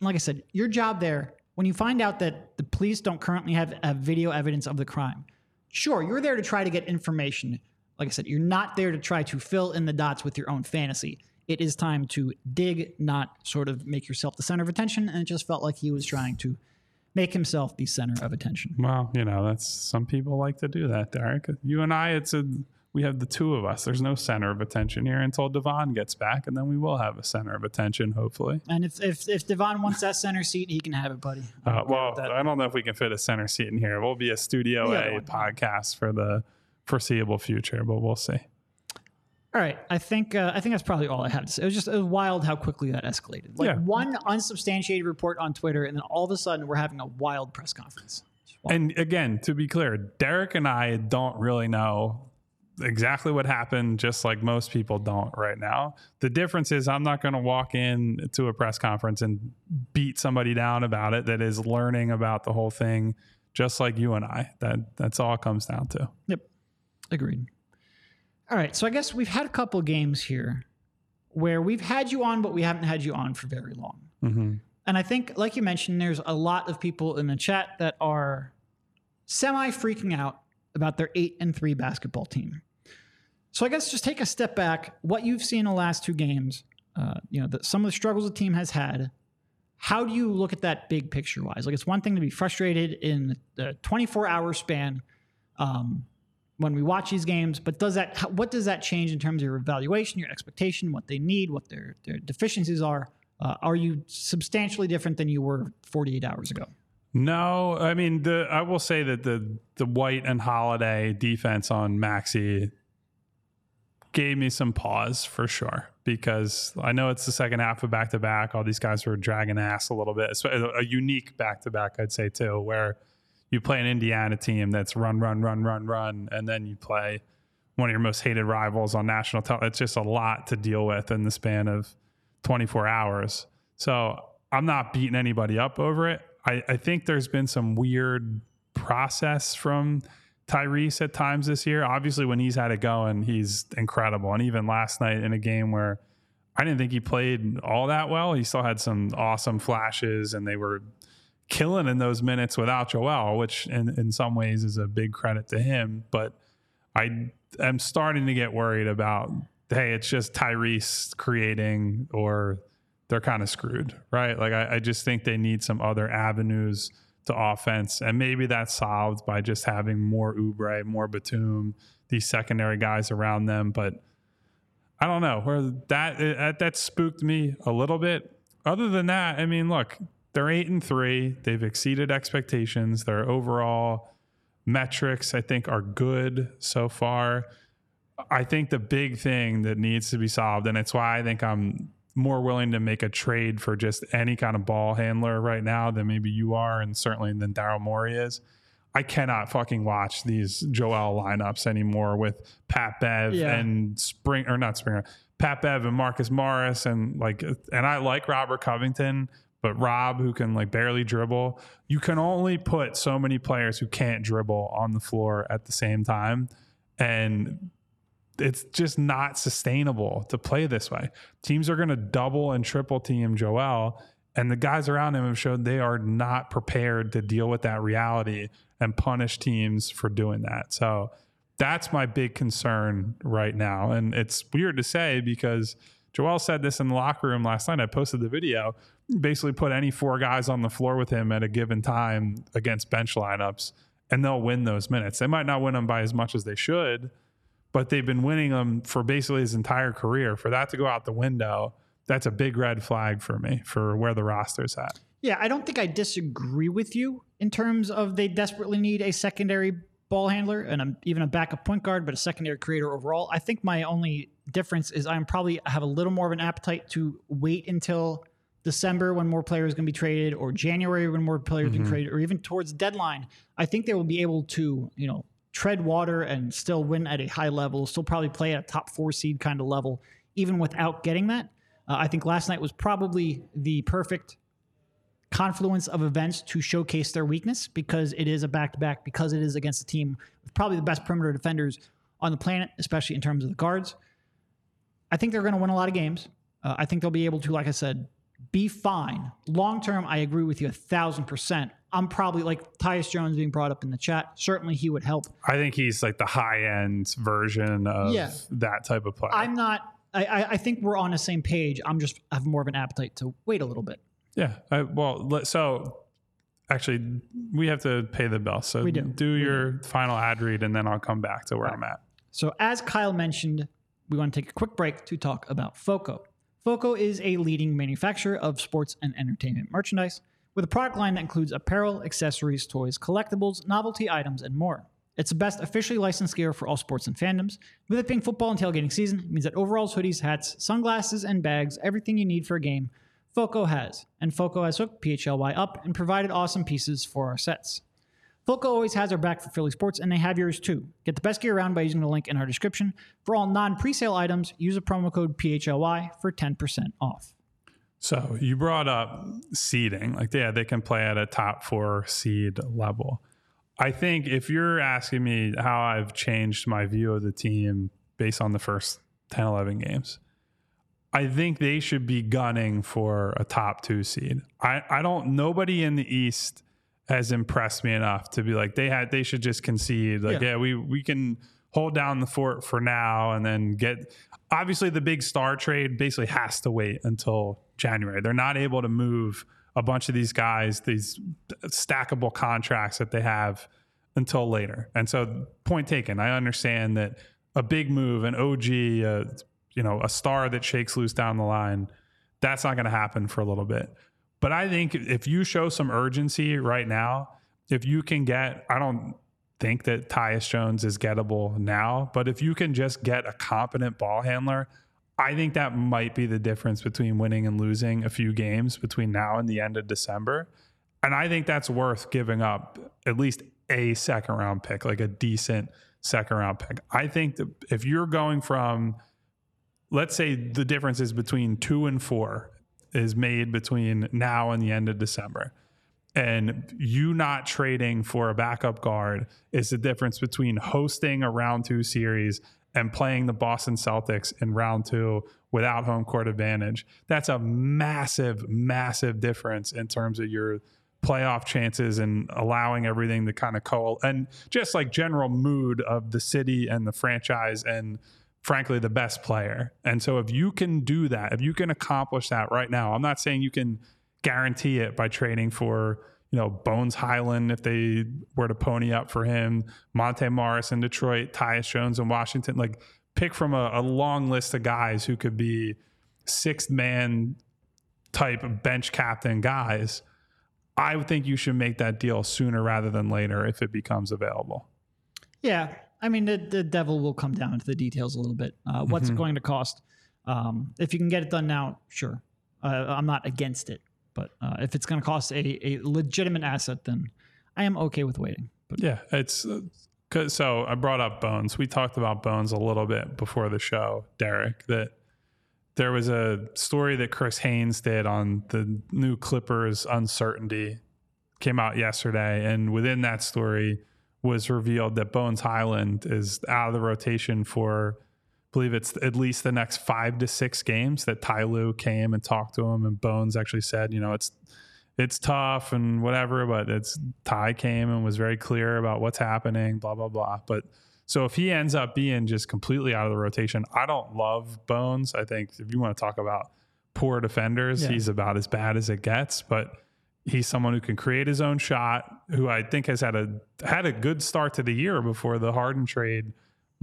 Like I said, your job there when you find out that the police don't currently have, video evidence of the crime, sure, you're there to try to get information. Like I said, you're not there to try to fill in the dots with your own fantasy. It is time to dig, not sort of make yourself the center of attention. And it just felt like he was trying to make himself the center of attention. Well, you know, that's some people like to do that, Derek. You and I, it's a we have the two of us. There's no center of attention here until Devon gets back, and then we will have a center of attention, hopefully. And if if, if Devon wants that center seat, he can have it, buddy. Uh, well, I don't know if we can fit a center seat in here. We'll be a Studio A podcast for the foreseeable future, but we'll see. All right, I think uh, I think that's probably all I have to say. It was just it was wild how quickly that escalated. Like Yeah. one unsubstantiated report on Twitter, and then all of a sudden we're having a wild press conference. And again, to be clear, Derek and I don't really know exactly what happened, just like most people don't right now. The difference is I'm not going to walk in to a press conference and beat somebody down about it that is learning about the whole thing, just like you and I. That that's all it comes down to. Yep, agreed. All right, so I guess we've had a couple games here where we've had you on, but we haven't had you on for very long. Mm-hmm. And I think, like you mentioned, there's a lot of people in the chat that are semi freaking out about their eight and three basketball team. So I guess just take a step back. What you've seen in the last two games, uh, you know, the, some of the struggles the team has had. How do you look at that big picture wise? Like it's one thing to be frustrated in the 24 hour span um, when we watch these games, but does that what does that change in terms of your evaluation, your expectation, what they need, what their their deficiencies are? Uh, are you substantially different than you were 48 hours ago? No, I mean the I will say that the the White and Holiday defense on Maxey gave me some pause for sure because I know it's the second half of back to back. All these guys were dragging ass a little bit. It's uh, a unique back to back, I'd say too, where you play an Indiana team that's run, run, run, run, run, and then you play one of your most hated rivals on national. It's just a lot to deal with in the span of 24 hours. So I'm not beating anybody up over it. I, I think there's been some weird process from Tyrese at times this year. Obviously, when he's had it going, he's incredible. And even last night in a game where I didn't think he played all that well, he still had some awesome flashes and they were killing in those minutes without Joel, which in, in some ways is a big credit to him. But I am starting to get worried about hey, it's just Tyrese creating or they're kind of screwed, right? Like I, I just think they need some other avenues to offense, and maybe that's solved by just having more Oubre, more Batum, these secondary guys around them. But I don't know where that uh, that, that spooked me a little bit. Other than that, I mean, look, they're eight and three. They've exceeded expectations. Their overall metrics, I think, are good so far. I think the big thing that needs to be solved, and it's why I think I'm more willing to make a trade for just any kind of ball handler right now than maybe you are, and certainly than Daryl Morey is. I cannot fucking watch these Joel lineups anymore with Pat Bev Yeah. and Spring or not Springer, Pat Bev and Marcus Morris and like, and I like Robert Covington, but Rob who can like barely dribble. You can only put so many players who can't dribble on the floor at the same time, and it's just not sustainable to play this way. Teams are going to double and triple team Joel, and the guys around him have showed they are not prepared to deal with that reality and punish teams for doing that. So that's my big concern right now. And it's weird to say because Joel said this in the locker room last night. I posted the video. Basically, put any four guys on the floor with him at a given time against bench lineups, and they'll win those minutes. They might not win them by as much as they should, but they've been winning them for basically his entire career. For that to go out the window, that's a big red flag for me for where the roster's at. Yeah, I don't think I disagree with you in terms of they desperately need a secondary ball handler and a, even a backup point guard, but a secondary creator overall. I think my only difference is I'm probably have a little more of an appetite to wait until December when more players are going to be traded, or January when more players mm traded, or even towards deadline. I think they will be able to, you know, tread water and still win at a high level, still probably play at a top four seed kind of level, even without getting that. Uh, I think last night was probably the perfect confluence of events to showcase their weakness because it is a back to back, because it is against a team with probably the best perimeter defenders on the planet, especially in terms of the guards. I think they're going to win a lot of games. Uh, I think they'll be able to, like I said, be fine. Long term, I agree with you a thousand percent. I'm probably like Tyus Jones being brought up in the chat. Certainly, he would help. I think he's like the high end version of Yeah. that type of player. I'm not. I, I, I think we're on the same page. I'm just have more of an appetite to wait a little bit. yeah. I, well, so actually, we have to pay the bill. So We do. do your final ad read, and then I'll come back to where I'm at. So, as Kyle mentioned, we want to take a quick break to talk about FOCO. FOCO is a leading manufacturer of sports and entertainment merchandise with a product line that includes apparel, accessories, toys, collectibles, novelty items, and more. It's the best officially licensed gear for all sports and fandoms. With it being football and tailgating season, means that overalls, hoodies, hats, sunglasses, and bags, everything you need for a game, FOCO has. And FOCO has hooked PHLY up and provided awesome pieces for our sets. Foco always has our back for Philly sports, and they have yours too. Get the best gear around by using the link in our description. For all non presale items, use a promo code PHLY for 10% off. So you brought up seeding. Like, yeah, they can play at a top four seed level. I think if you're asking me how I've changed my view of the team based on the first 10, 11 games, I think they should be gunning for a top two seed. I, I don't, nobody in the East has impressed me enough to be like, they had, they should just concede. Like, Yeah. yeah, we, we can hold down the fort for now and then get, obviously the big star trade basically has to wait until January. They're not able to move a bunch of these guys, these stackable contracts that they have until later. And so, point taken. I understand that a big move, an OG, uh, you know, a star that shakes loose down the line, that's not going to happen for a little bit. But I think if you show some urgency right now, if you can get, I don't think that Tyus Jones is gettable now, but if you can just get a competent ball handler, I think that might be the difference between winning and losing a few games between now and the end of December. And I think that's worth giving up at least a second round pick, like a decent second round pick. I think that if you're going from, let's say the difference is between two and four is made between now and the end of December. And you not trading for a backup guard is the difference between hosting a round two series and playing the Boston Celtics in round two without home court advantage. That's a massive, massive difference in terms of your playoff chances and allowing everything to kind of coal and just like general mood of the city and the franchise and frankly the best player. And so if you can do that, if you can accomplish that right now, I'm not saying you can guarantee it by trading for you know Bones Hyland if they were to pony up for him, Monte Morris in Detroit, Tyus Jones in Washington. Like pick from a, a long list of guys who could be sixth man type bench captain guys. I would think you should make that deal sooner rather than later if it becomes available. Yeah. I mean, the, the devil will come down to the details a little bit. Uh, what's it going to cost? Um, if you can get it done now, sure. Uh, I'm not against it. But uh, if it's going to cost a, a legitimate asset, then I am okay with waiting. But Yeah, it's uh, so I brought up Bones. We talked about Bones a little bit before the show, Derek, that there was a story that Chris Haynes did on the new Clippers uncertainty came out yesterday and within that story was revealed that Bones Hyland is out of the rotation for I believe it's at least the next 5 to 6 games that Ty Lue came and talked to him and Bones actually said, you know, it's it's tough and whatever, but it's Ty came and was very clear about what's happening, blah blah blah. But so if he ends up being just completely out of the rotation, I don't love Bones. I think if you want to talk about poor defenders, Yeah. he's about as bad as it gets. But he's someone who can create his own shot, who I think has had a had a good start to the year before the Harden trade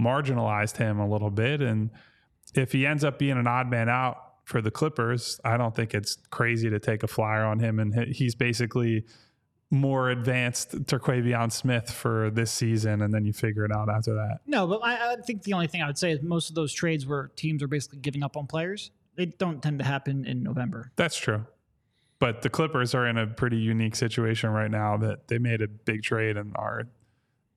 marginalized him a little bit. And if he ends up being an odd man out for the Clippers, I don't think it's crazy to take a flyer on him. And he's basically more advanced Terquavion Smith for this season, and then you figure it out after that. no, but I, I think the only thing I would say is most of those trades where teams are basically giving up on players, they don't tend to happen in November. That's true. But the Clippers are in a pretty unique situation right now that they made a big trade and are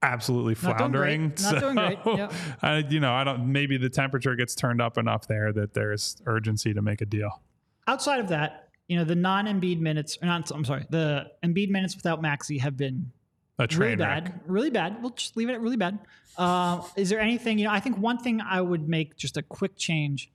absolutely floundering. Not doing great. Not doing great. Yeah. I, you know, I don't. Maybe the temperature gets turned up enough there that there's urgency to make a deal. Outside of that, you know, the non Embiid minutes, or not, I'm sorry, the Embiid minutes without Maxey have been A train really wreck. bad, really bad. We'll just leave it at really bad. Uh, is there anything, you know, I think one thing I would make just a quick change.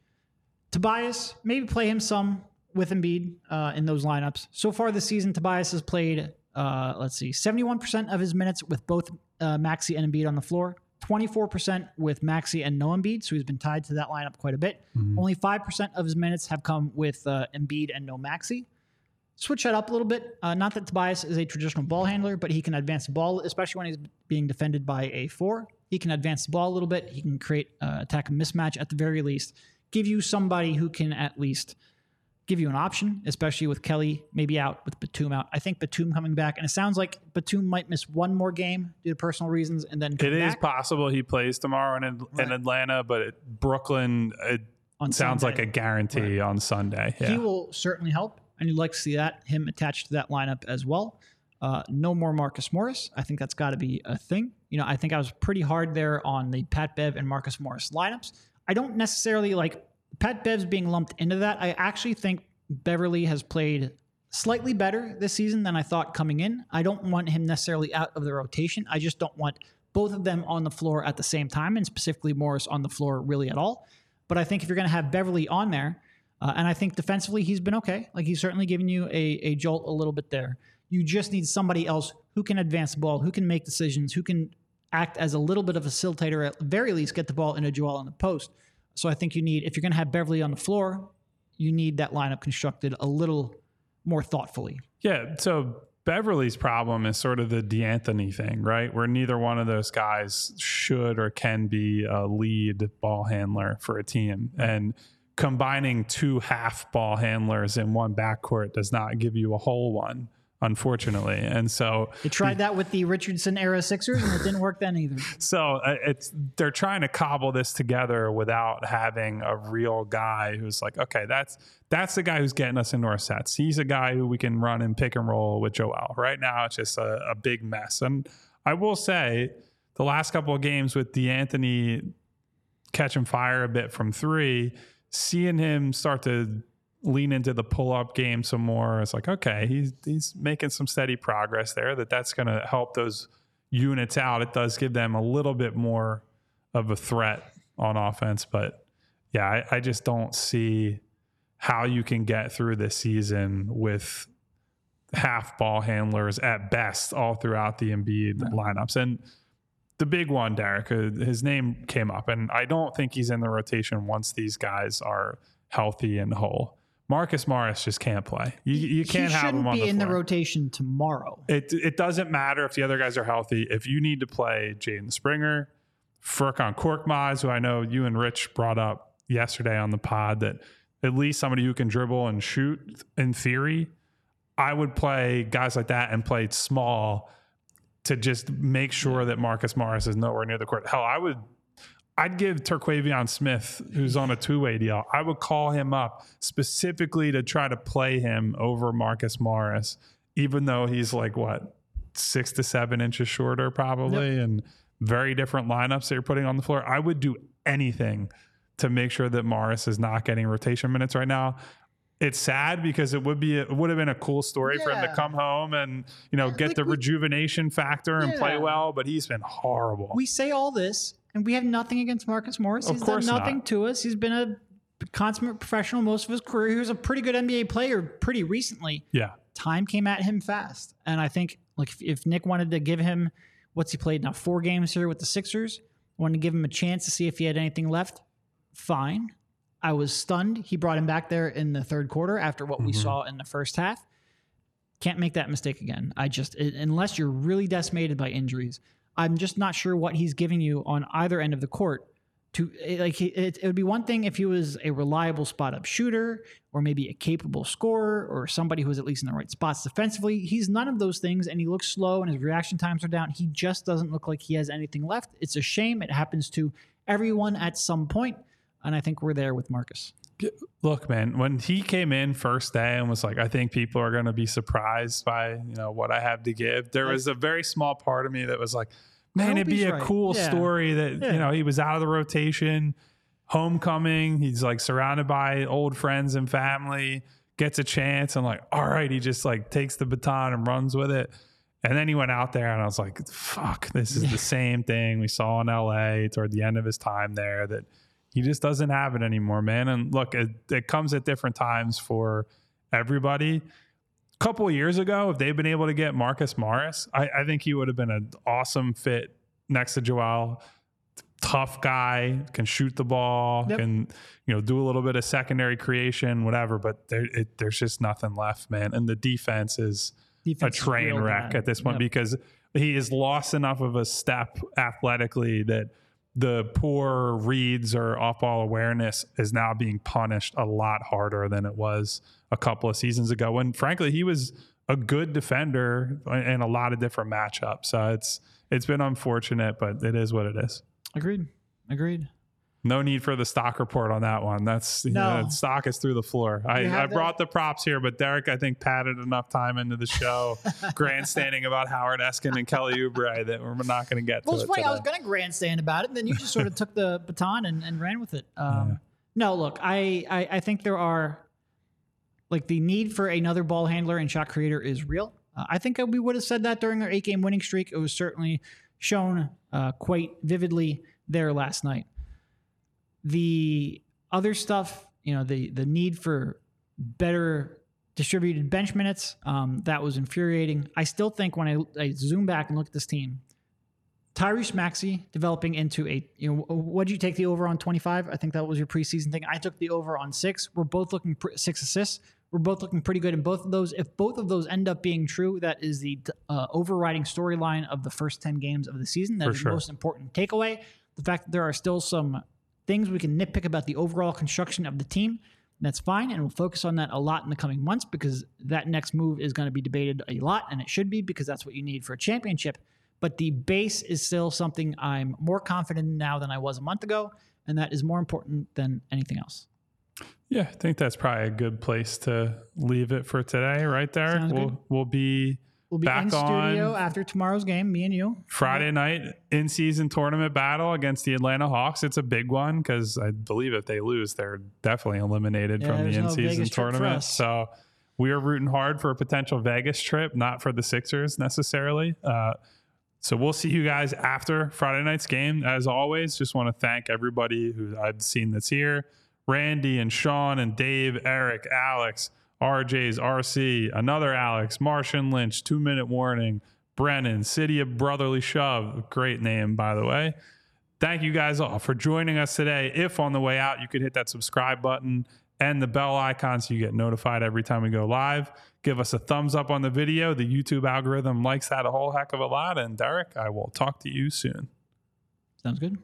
Tobias, maybe play him some with Embiid uh, in those lineups. So far this season, Tobias has played, uh, let's see, 71% of his minutes with both uh, Maxey and Embiid on the floor, 24% with Maxey and no Embiid. So he's been tied to that lineup quite a bit. Only 5% of his minutes have come with uh, Embiid and no Maxey. Switch that up a little bit. Uh, not that Tobias is a traditional ball handler, but he can advance the ball, especially when he's being defended by a four. He can advance the ball a little bit. He can create uh, attack a mismatch at the very least. Give you somebody who can at least give you an option, especially with Kelly maybe out, with Batum out. I think Batum coming back, and it sounds like Batum might miss one more game due to personal reasons, and then It is back possible he plays tomorrow in, in Right. Atlanta, but it, Brooklyn it on sounds Sunday. like a guarantee on Sunday. Yeah. He will certainly help, and you'd like to see that him attached to that lineup as well. Uh, no more Marcus Morris. I think that's got to be a thing. You know, I think I was pretty hard there on the Pat Bev and Marcus Morris lineups. I don't necessarily like Pat Bev's being lumped into that. I actually think Beverley has played slightly better this season than I thought coming in. I don't want him necessarily out of the rotation. I just don't want both of them on the floor at the same time, and specifically Morris on the floor really at all. But I think if you're going to have Beverley on there, uh, and I think defensively he's been okay. Like he's certainly given you a, a jolt a little bit there. You just need somebody else who can advance the ball, who can make decisions, who can act as a little bit of a facilitator, at very least get the ball in a Joel on the post. So I think you need, if you're going to have Beverley on the floor, you need that lineup constructed a little more thoughtfully. Yeah. So Beverley's problem is sort of the D'Anthony thing, right? Where neither one of those guys should or can be a lead ball handler for a team. And combining two half ball handlers in one backcourt does not give you a whole one, unfortunately. And so They tried that with the Richardson era Sixers, and it didn't work then either. so uh, it's they're trying to cobble this together without having a real guy who's like, okay, that's that's the guy who's getting us into our sets. He's a guy who we can run and pick and roll with Joel. Right now, it's just a, a big mess. And I will say, the last couple of games with D'Anthony catching fire a bit from three, seeing him start to lean into the pull up game some more, it's like, okay, he's he's making some steady progress there. That that's going to help those units out. It does give them a little bit more of a threat on offense, but yeah, I, I just don't see how you can get through this season with half ball handlers at best all throughout the Embiid lineups. And the big one, Derek, uh, his name came up, and I don't think he's in the rotation once these guys are healthy and whole. Marcus Morris just can't play. You, you can't have him on be the in the rotation tomorrow. It it doesn't matter if the other guys are healthy. If you need to play Jaden Springer, Furkan Korkmaz, who I know you and Rich brought up yesterday on the pod, that at least somebody who can dribble and shoot in theory, I would play guys like that and play small to just make sure that Marcus Morris is nowhere near the court. Hell, I would I'd give Terquavion Smith, who's on a two-way deal, I would call him up specifically to try to play him over Marcus Morris, even though he's like what six to seven inches shorter, probably, and very different lineups that you're putting on the floor. I would do anything to make sure that Morris is not getting rotation minutes right now. It's sad because it would be it would have been a cool story for him to come home and you know get like the we- rejuvenation factor and play well, but he's been horrible. We say all this, and we have nothing against Marcus Morris. Of He's course done nothing not. to us. He's been a consummate professional most of his career. He was a pretty good NBA player pretty recently. yeah. Time came at him fast, and I think like if, if Nick wanted to give him what's he played now four games here with the Sixers, wanted to give him a chance to see if he had anything left. Fine. I was stunned. He brought him back there in the third quarter after what we Mhm. saw in the first half. Can't make that mistake again. I just it- unless you're really decimated by injuries, I'm just not sure what he's giving you on either end of the court. To eh, like, it, it would be one thing if he was a reliable spot up shooter, or maybe a capable scorer, or somebody who is at least in the right spots defensively. He's none of those things, and he looks slow, and his reaction times are down. He just doesn't look like he has anything left. It's a shame. It happens to everyone at some point, and I think we're there with Marcus. Look, man, when he came in first day and was like, I think people are going to be surprised by, you know, what I have to give. There was a very small part of me that was like, man, it'd be a right. cool Yeah. story that, Yeah. you know, he was out of the rotation, homecoming. He's like surrounded by old friends and family, gets a chance. And like, all right, he just like takes the baton and runs with it. And then he went out there and I was like, fuck, this is the same thing we saw in LA toward the end of his time there that he just doesn't have it anymore, man. And look, it, it comes at different times for everybody. A couple of years ago, if they'd been able to get Marcus Morris, I, I think he would have been an awesome fit next to Joel. Tough guy, can shoot the ball, Yep. can you know do a little bit of secondary creation, whatever. But there, it, there's just nothing left, man. And the defense is a Defense is train wreck bad. at this point Yep. because he has lost enough of a step athletically that the poor reads or off ball awareness is now being punished a lot harder than it was a couple of seasons ago. When frankly, he was a good defender in a lot of different matchups. So it's it's been unfortunate, but it is what it is. Agreed. Agreed. No need for the stock report on that one. That's No. yeah, stock is through the floor. I, I that? brought the props here, but Derek, I think, patted enough time into the show, grandstanding about Howard Eskin and Kelly Oubre that we're not going to get to Well, it's it funny. I was going to grandstand about it, and then you just sort of took the baton and, and ran with it. Um, No, look, I, I I think there are like the need for another ball handler and shot creator is real. Uh, I think we would have said that during our eight game winning streak. It was certainly shown uh, quite vividly there last night. The other stuff, you know, the the need for better distributed bench minutes, um, that was infuriating. I still think when I, I zoom back and look at this team, Tyrese Maxey developing into a, you know, what did you take the over on 25? I think that was your preseason thing. I took the over on six. We're both looking pr- six assists. We're both looking pretty good in both of those. If both of those end up being true, that is the uh, overriding storyline of the first 10 games of the season. That For is sure. the most important takeaway. The fact that there are still some things we can nitpick about the overall construction of the team. That's fine, and we'll focus on that a lot in the coming months because that next move is going to be debated a lot, and it should be because that's what you need for a championship. But the base is still something I'm more confident in now than I was a month ago, and that is more important than anything else. Yeah, I think that's probably a good place to leave it for today, right there. Sounds We'll good. we'll be We'll be Back in studio after tomorrow's game, me and you. Friday night in season tournament battle against the Atlanta Hawks. It's a big one because I believe if they lose, they're definitely eliminated Yeah, from the in no season tournament. So we are rooting hard for a potential Vegas trip, not for the Sixers necessarily. Uh, so we'll see you guys after Friday night's game. As always, just want to thank everybody who I've seen that's here. Randy and Sean and Dave, Eric, Alex, RJ's RC, another Alex, Martian Lynch, two minute warning, Brennan, City of Brotherly Shove, great name, by the way. Thank you guys all for joining us today. If on the way out, you could hit that subscribe button and the bell icon so you get notified every time we go live. Give us a thumbs up on the video. The YouTube algorithm likes that a whole heck of a lot. And Derek, I will talk to you soon. Sounds good.